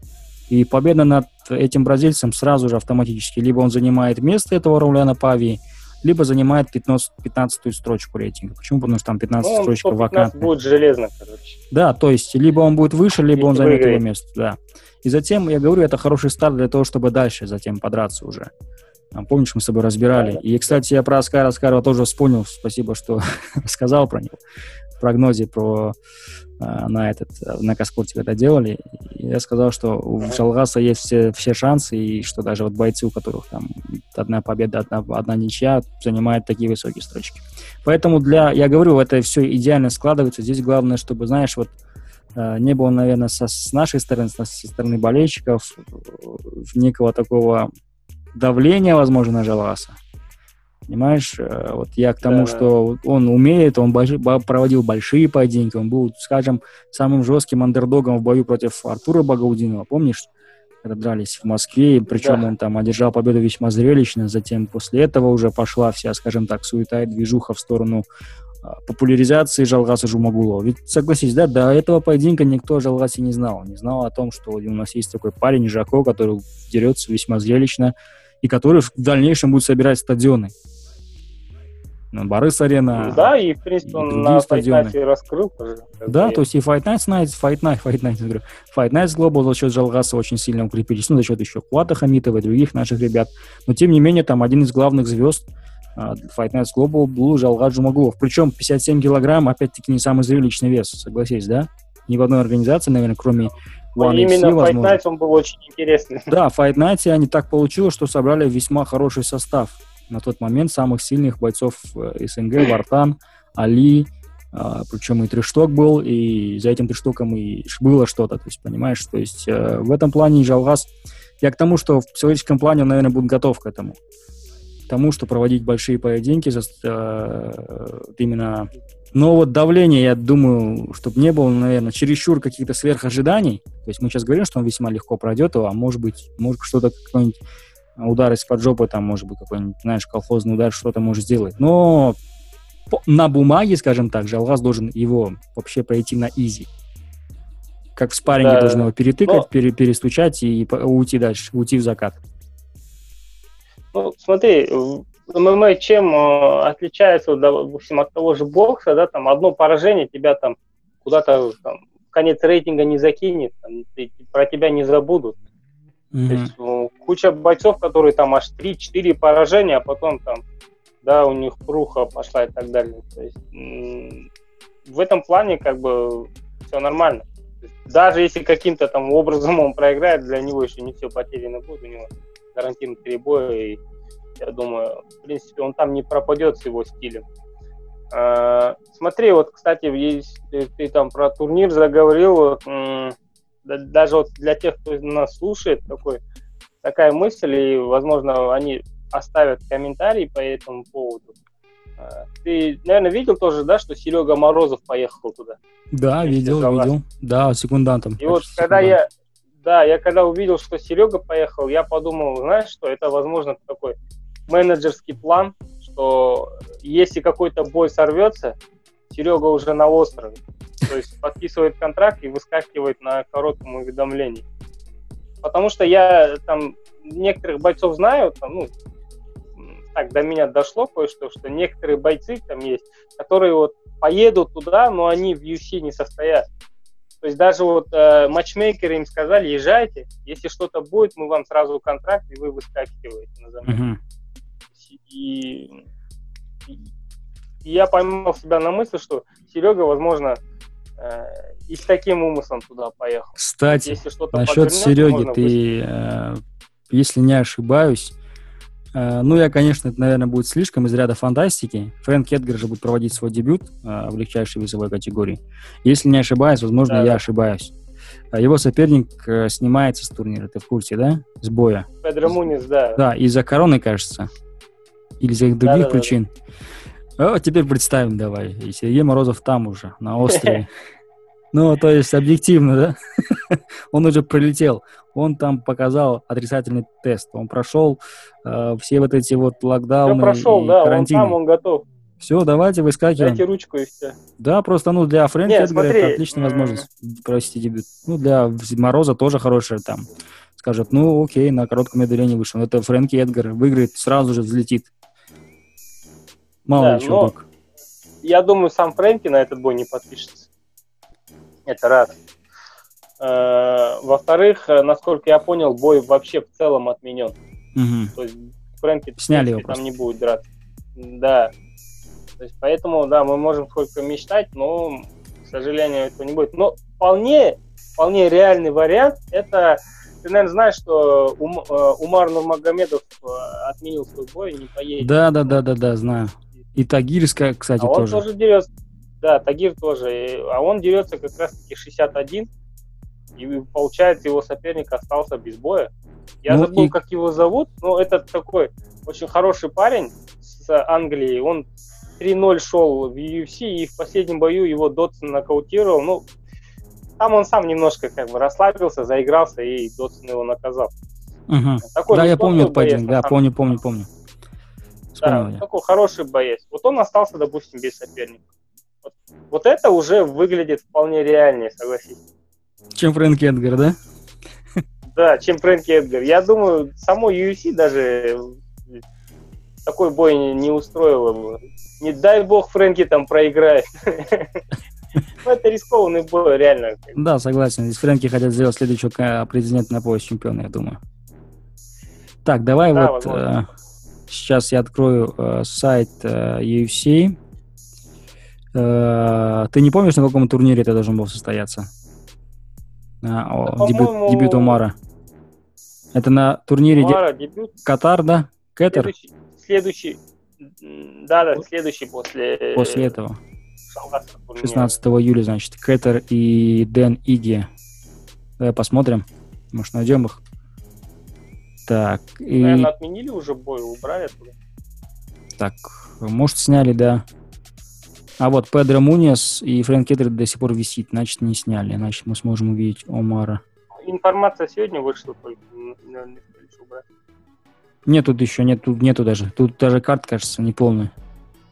И победа над этим бразильцем сразу же автоматически. Либо он занимает место этого Рауляна Пави, либо занимает 15, 15 строчку рейтинга. Почему? Потому что там 15 ну, строчка вакантная. будет железно, короче. Да, то есть либо он будет выше, либо Если он займет его место, да. И затем, я говорю, это хороший старт для того, чтобы дальше затем подраться уже. Помнишь, мы с тобой разбирали. И, кстати, я про Аскара Аскарова тоже вспомнил. Спасибо, что сказал про него. В прогнозе про а, на этот на Каспорте когда делали, я сказал, что у Шалгаса есть все, все шансы, и что даже вот бойцы, у которых там одна победа, одна, одна ничья, занимают такие высокие строчки. Поэтому для, я говорю, это все идеально складывается. Здесь главное, чтобы, знаешь, вот а, не было, наверное, со, с нашей стороны, со стороны болельщиков, некого такого давления, возможно, на Жаласа. Понимаешь, э, вот я к тому, да. что он умеет, он больш... проводил большие поединки, он был, скажем, самым жестким андердогом в бою против Артура Багаудинова, помнишь? Когда дрались в Москве, причем да. он там одержал победу весьма зрелищно, затем после этого уже пошла вся, скажем так, суета и движуха в сторону а, популяризации Жалгаса Жумагулова. Ведь, согласись, да, до этого поединка никто о Жалгасе не знал. Не знал о том, что у нас есть такой парень Жако, который дерется весьма зрелищно, и который в дальнейшем будет собирать стадионы. Борис Арена. Да, и, в принципе, он на стадионы. Fight Night раскрыл. Да, то есть и Fight Night, Fight Night, Fight Night, Fight Night Global за счет Жалгаса очень сильно укрепились, ну, за счет еще Куата Хамитова и других наших ребят. Но, тем не менее, там один из главных звезд Fight Nights Global был Жалгат Жумагулов. Причем 57 килограмм, опять-таки, не самый зрелищный вес, согласись, да? Ни в одной организации, наверное, кроме One One Именно FC, Fight возможно. Night он был очень интересный. Да, Fight Night они так получилось, что собрали весьма хороший состав. На тот момент самых сильных бойцов э, СНГ, Вартан, Али, а, причем и трешток был, и за этим трештоком и было что-то, то есть, понимаешь, то есть э, в этом плане Жалгас, я к тому, что в психологическом плане он, наверное, будет готов к этому. К тому, что проводить большие поединки, за, э, именно... Но вот давление, я думаю, чтобы не было, наверное, чересчур каких-то сверхожиданий. То есть мы сейчас говорим, что он весьма легко пройдет его, а может быть, может что-то, какой-нибудь удар из-под жопы, там, может быть, какой-нибудь, знаешь, колхозный удар, что-то может сделать. Но на бумаге, скажем так, Жалгаз должен его вообще пройти на изи. Как в спарринге Да, должен его перетыкать, но- пере- перестучать и уйти дальше, уйти в закат. Ну, смотри, ММА чем э, отличается, допустим, от того же бокса, да, там одно поражение тебя там куда-то там, конец рейтинга не закинет, там, ты- про тебя не забудут. То Мгм. есть, ну, куча бойцов, которые там аж 3-4 поражения, а потом там, да, у них пруха пошла и так далее. То есть, м, в этом плане как бы все нормально. То есть, даже если каким-то там образом он проиграет, для него еще не все потеряно будет, у него гарантированно три боя, и я думаю, в принципе, он там не пропадет с его стилем. А, смотри, вот, кстати, есть, ты, там про турнир заговорил, даже вот для тех, кто нас слушает, такой, такая мысль, и, возможно, они оставят комментарий по этому поводу. А, Ты, наверное, видел тоже, да, что Серега Морозов поехал туда? Да, Вместе видел, видел. Да, секундантом. И вот когда я, да, я когда увидел, что Серега поехал, я подумал, знаешь что, это, возможно, такой менеджерский план, что если какой-то бой сорвется, Серега уже на острове. То есть подписывает контракт и выскакивает на коротком уведомлении. Потому что я там некоторых бойцов знаю, там, ну, так до меня дошло кое-что, что некоторые бойцы там есть, которые вот поедут туда, но они в UFC не состоят. То есть даже вот э, матчмейкеры им сказали, езжайте, если что-то будет, мы вам сразу контракт, и вы выскакиваете на замену. Мгм. И, и я поймал себя на мысли, что Серега, возможно, э, и с таким умыслом туда поехал. Кстати, Если что-то насчет Сереги, ты, э, если не ошибаюсь, э, ну, я, конечно, это, наверное, будет слишком из ряда фантастики. Фрэнк Эдгар же будет проводить свой дебют э, в легчайшей весовой категории. Если не ошибаюсь, возможно, Да, я да. ошибаюсь. А Его соперник э, снимается с турнира, ты в курсе, да? С боя. Педро Мунис, да. Да, из-за короны, кажется. Или из-за других Да-да-да. причин. О, теперь представим давай. И Сергей Морозов там уже, на острове. Ну, то есть объективно, да? Он уже прилетел. Он там показал отрицательный тест. Он прошел э, все вот эти вот Все локдауны прошел, и да, он карантины. там, он готов. Все, давайте выскакиваем. Дайте ручку и все. Да, просто, ну, для Фрэнки Не, Эдгара это смотри, отличная возможность провести дебют. Ну, для Мороза тоже хорошая там. Скажет, ну, окей, на коротком отделении вышел. Это Фрэнки Эдгар выиграет, сразу же взлетит. Мало Да, вдруг. Я думаю, сам Фрэнки на этот бой не подпишется. Это раз. Э, Во-вторых, э, насколько я понял, бой вообще в целом отменен. Мгм. То есть Фрэнки Сняли его там просто. не будет драться. Да. То есть поэтому, да, мы можем только мечтать, но, к сожалению, этого не будет. Но вполне, вполне реальный вариант это ты, наверное, знаешь, что Ум- э, Умар Нурмагомедов отменил свой бой и не поедет. Да, да, да, да, да, знаю. И Тагирская, кстати, А он тоже. тоже, дерется. Да, Тагир тоже. А он дерется как раз-таки 61. И получается, его соперник остался без боя. Я Ну забыл, и- как его зовут, но это такой очень хороший парень с Англии. Он 3-0 шел в UFC, и в последнем бою его Дотсон нокаутировал. Ну, там он сам немножко как бы расслабился, заигрался, и Дотсон его наказал. Мгм. Такой Да, я помню этот поединок, да, самом помню, помню, помню. Да, такой хороший боец. Вот он остался, допустим, без соперника. Вот, вот это уже выглядит вполне реальнее, согласись. Чем Фрэнки Эдгар, да? Да, чем Фрэнки Эдгар. Я думаю, само UFC даже такой бой не, не устроило бы. Не дай бог Фрэнки там проиграет. Ну, это рискованный бой, реально. Да, согласен. Здесь Фрэнки хотят сделать следующего претендента на пояс чемпиона, я думаю. Так, давай Да, вот... э, Сейчас я открою э, сайт э, UFC. Э, ты не помнишь, на каком турнире это должен был состояться? А, о, Да, дебют, дебют Умара. Это на турнире де- Мара, дебют. Катар, да? Катар? Следующий, следующий, да, да, следующий после, После этого. Шалгаса турнира. 16 июля, значит, Кэтер и Дэн Иги. Давай посмотрим. Может, найдем их. Так, и... Наверное, отменили уже бой, убрали оттуда. Так, может, сняли, да. А вот Педро Муньес и Фрэнк Кеттер до сих пор висит, значит, не сняли. Значит, мы сможем увидеть Омара. Информация сегодня вышла только. Наверное, убрать. Нет, тут еще нет, тут нету даже. Тут даже карт, кажется, не полная.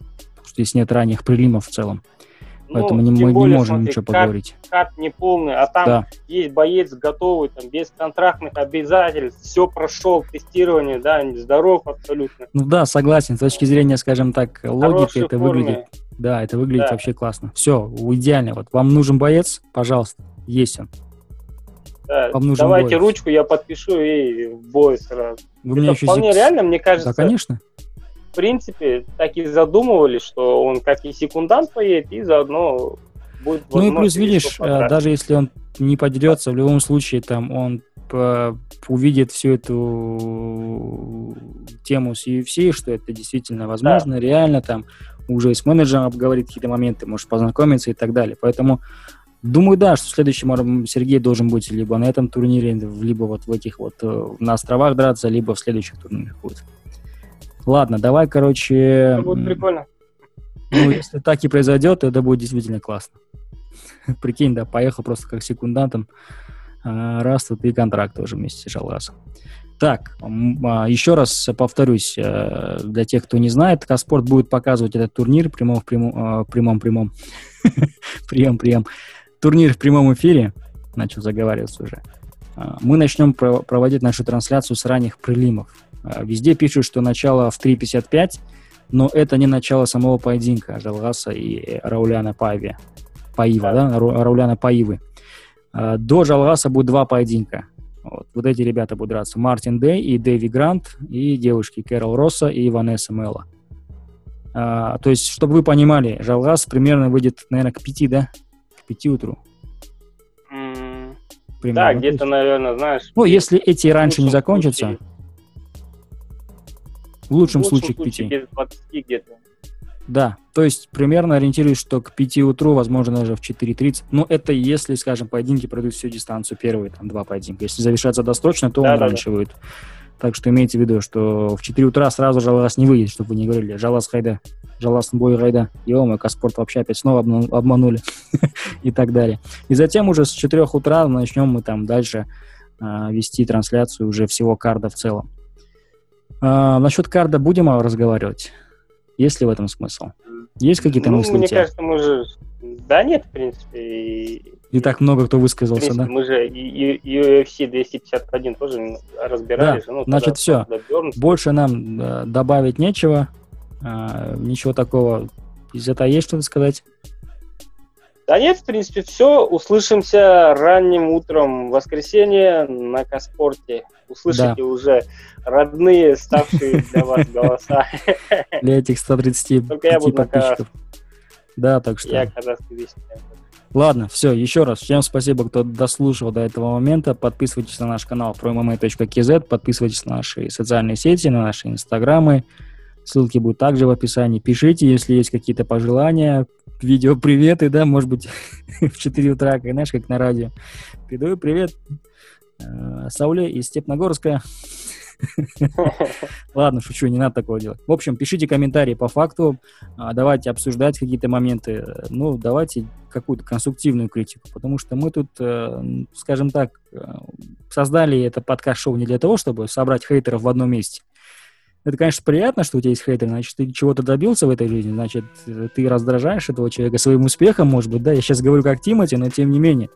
Потому что здесь нет ранних прилимов в целом. Поэтому не- Ну, мы не более, можем смотри, ничего карт- поговорить. Карт не полный, а там Да. есть боец готовый, там, без контрактных обязательств, все прошел тестирование, да, здоров абсолютно. Ну да, согласен. С точки зрения, скажем так, логики, это форме. выглядит. Да, это выглядит Да. вообще классно. Все, идеально. Вот вам нужен боец, пожалуйста, есть он. Да, Вам нужен давайте бой. ручку, я подпишу и в бой сразу. Вы мне Это еще вполне зик- реально, мне кажется, Да, конечно. В принципе, так и задумывались, что он как и секундант поедет, и заодно будет Ну и плюс, видишь, потратить. даже если он не подерется, в любом случае там он по- увидит всю эту тему с UFC, что это действительно возможно, реально там уже с менеджером обговорит какие-то моменты, может познакомиться и так далее. Поэтому думаю, да, что следующий Сергей должен быть либо на этом турнире, либо вот в этих вот э, на островах драться, либо в следующих турнирах будет. Ладно, давай, короче, Это будет прикольно. ну, если так и произойдет, то это будет действительно классно. Прикинь, да, поехал просто как секундантом. а, Раз тут и контракт тоже вместе с Жалгасом. Так, а, еще раз повторюсь, э, для тех, кто не знает, Каспорт будет показывать этот турнир прямом в прямом, э, прямом, прямом, прием, прием, турнир в прямом эфире, начал заговариваться уже. А, Мы начнем про- проводить нашу трансляцию с ранних прилимов. А, Везде пишут, что начало в 3.55, но это не начало самого поединка Жалгаса и Рауляна Пави. Паива, да? Рауляна Паивы. А, До Жалгаса будет два поединка. Вот, вот эти ребята будут драться. Мартин Дэй и Дэви Грант, и девушки Кэрол Росса и Ванесса Мелла. А, то есть, чтобы вы понимали, Жалгас примерно выйдет, наверное, к пяти, да? К пяти утру. Примерно. Да, То где-то, наверное, знаешь. Ну, если эти раньше не закончатся, в лучшем в случае к пяти. где-то 20 где-то. Да, то есть примерно ориентируюсь, что к 5 утру, возможно, даже в 4.30. Ну, это если, скажем, поединки пройдут всю дистанцию, первые там два поединка. Если завершаться досрочно, то он Да-да-да. раньше выйдет. Так что имейте в виду, что в 4 утра сразу Жалас не выйдет, чтобы вы не говорили. Жалас хайда, Жалас бой хайда. Ё-моё, Каспорт вообще опять снова обман- обманули. И так далее. И затем уже с 4 утра начнем мы там дальше а, вести трансляцию уже всего карда в целом. А, насчет карда будем разговаривать? Есть ли в этом смысл? Есть какие-то ну, мысли мне кажется, мы же... Да нет, в принципе. И, И так много кто высказался, принципе, да? мы же и- и UFC 251 тоже разбирали. Да, же, ну, значит, Burns. Больше нам э, добавить нечего. А, ничего такого. Из этого есть что-то сказать? Да нет, в принципе, все. Услышимся ранним утром в воскресенье на Каспорте. Услышите уже родные, ставшие для вас голоса. Для этих 135 Только я буду на подписчиков. Да, так что... Я. Ладно, все, еще раз. Всем спасибо, кто дослушал до этого момента. Подписывайтесь на наш канал promma.kz, подписывайтесь на наши социальные сети, на наши инстаграмы. Ссылки будут также в описании. Пишите, если есть какие-то пожелания, видео приветы, да, может быть, в 4 утра, как, знаешь, как на радио. Передаю привет Сауле из Степногорска. Ладно, шучу, не надо такого делать. В общем, пишите комментарии по факту, а, давайте обсуждать какие-то моменты, ну, давайте какую-то конструктивную критику, потому что мы тут, э, скажем так, э, создали это подкаст-шоу не для того, чтобы собрать хейтеров в одном месте. Это, конечно, приятно, что у тебя есть хейтеры, значит, ты чего-то добился в этой жизни, значит, э, ты раздражаешь этого человека своим успехом, может быть, да, я сейчас говорю как Тимати, но тем не менее.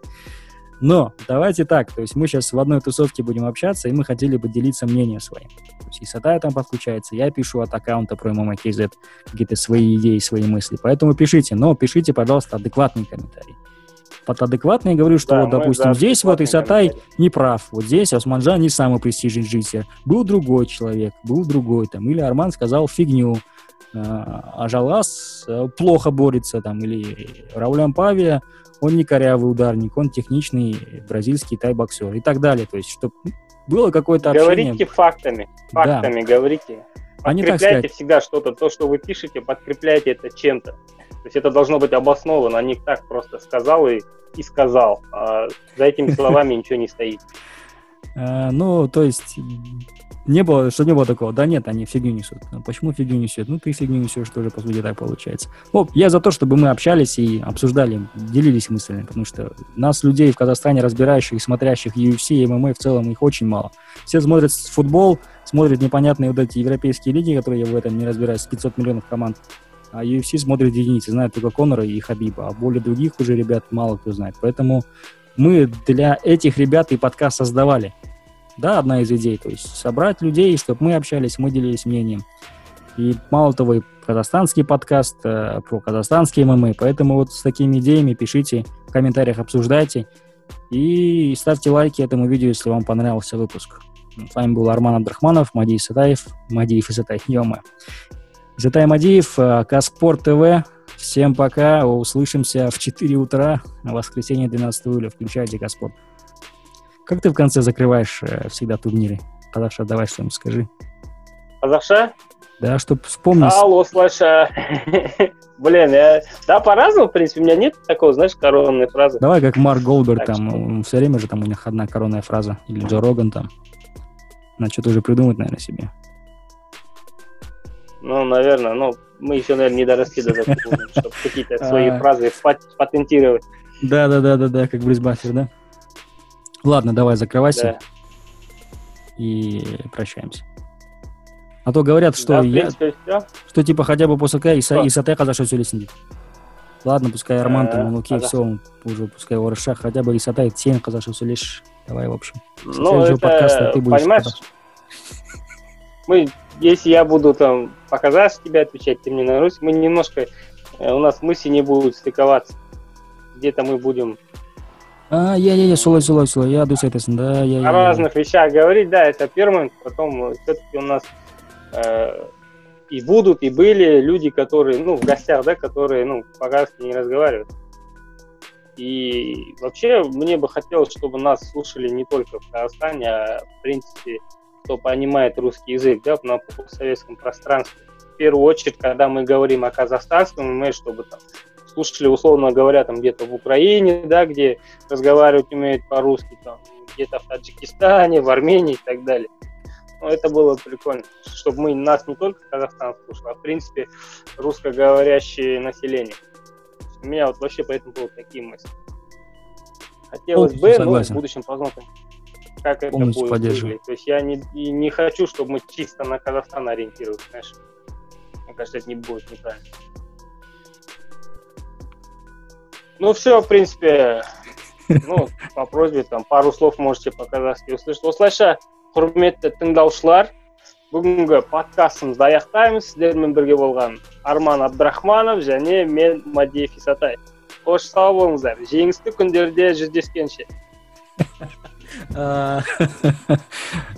Но давайте так, то есть мы сейчас в одной тусовке будем общаться, и мы хотели бы делиться мнением своим. То есть и Сатая там подключается, я пишу от аккаунта про какие-то свои идеи, свои мысли. Поэтому пишите, но пишите, пожалуйста, адекватные комментарии. под адекватный и говорю, что Да, вот, допустим, здесь вот адекватный Исатай комментарий. не прав, вот здесь Османжан не самый престижный джитсер. Был другой человек, был другой там, или Арман сказал фигню, э, а Жалас э, плохо борется там, или Рауль Павия, он не корявый ударник, он техничный бразильский тай-боксер и так далее. То есть, чтобы было какое-то общение. Говорите фактами. Да. Фактами говорите. А не так Подкрепляйте сказать. всегда что-то. То, что вы пишете, подкрепляйте это чем-то. То есть это должно быть обосновано, а не так просто сказал и, и сказал. А за этими словами ничего не стоит. Э, ну, то есть, не было, что не было такого. Да нет, они фигню несут. А почему фигню несет? Ну, ты фигню несешь, тоже, по сути, так получается. Ну, я за то, чтобы мы общались и обсуждали, делились мыслями, потому что нас, людей в Казахстане, разбирающих смотрящих UFC и ММА, в целом их очень мало. Все смотрят футбол, смотрят непонятные вот эти европейские лиги, которые я в этом не разбираюсь, 500 миллионов команд. А UFC смотрит единицы, знают только Конора и Хабиба, а более других уже ребят мало кто знает. Поэтому мы для этих ребят и подкаст создавали. Да, одна из идей, то есть собрать людей, чтобы мы общались, мы делились мнением. И мало того, и казахстанский подкаст э, про казахстанские ММА, поэтому вот с такими идеями пишите, в комментариях обсуждайте и ставьте лайки этому видео, если вам понравился выпуск. С вами был Арман Абдрахманов, Мадий Сатаев, Мадиев Исатай, Йома. Исатай Мадиев, э, Каспорт ТВ. Всем пока, услышимся в 4 утра, воскресенье 12 июля. Включайте Каспорт. Как ты в конце закрываешь э, всегда турниры? Казаша, давай что-нибудь скажи. Қазақша? Да, чтоб вспомнить. Алло, слыша. Блин, я... Да, по-разному, в принципе, у меня нет такого, знаешь, коронной фразы. Давай как Марк Голдберг, Так там все время же там у них одна коронная фраза. Или Джо Роган там. Надо что-то уже придумать, наверное, себе. Ну, наверное, ну, мы еще, наверное, не доросли до такого, чтобы какие-то свои А. фразы пат- патентировать. Да-да-да-да-да, как Баффер, да? Ладно, давай, закрывайся Да. и прощаемся. А то говорят, что Да, я, принципе, все. что типа хотя бы после КА Что? Исатай Казаша сөйлесін Ладно, пускай Арман там, ну окей, все, он уже пускай орысша, хотя бы Исатай, сен Казаша сөйлеші. Давай, в общем. Ну, это, подкаста ты будешь понимаешь, мы, если я буду там по-казахски тебе отвечать, ты мне на русский, мы немножко, э, у нас мысли не будут стыковаться. Где-то мы будем А, я-я-я, солай, солай, солай, я дұрыс айтасың, да, я, о разных вещах говорить, да, это первый момент, потом все-таки у нас э, и будут, и были люди, которые, ну, в гостях, да, которые, ну, по-казахски не разговаривают. И вообще мне бы хотелось, чтобы нас слушали не только в Казахстане, а в принципе, кто понимает русский язык, да, на постсоветском пространстве. В первую очередь, когда мы говорим о казахстанском, мы, чтобы там слушали, условно говоря, там где-то в Украине, да, где разговаривать умеют по-русски, там, где-то в Таджикистане, в Армении и так далее. Ну, это было прикольно, чтобы мы нас не только Казахстан слушал, а в принципе русскоговорящее население. У меня вот вообще по этому поводу такие мысли. Хотелось Полностью бы, ну, в согласен. будущем посмотрим, как это Полностью будет выглядеть. То есть я не, и не хочу, чтобы мы чисто на Казахстан ориентировались, знаешь. Мне кажется, это не будет неправильно. Ну, все, в принципе, ну, по просьбе, там, пару слов можете по-казахски услышать. осылайша құрметті тыңдаушылар бүгінгі подкастымызды аяқтаймыз сіздермен бірге болған арман абдрахманов және мен мадиев исатай қош сау болыңыздар жеңісті күндерде жүздескенше А,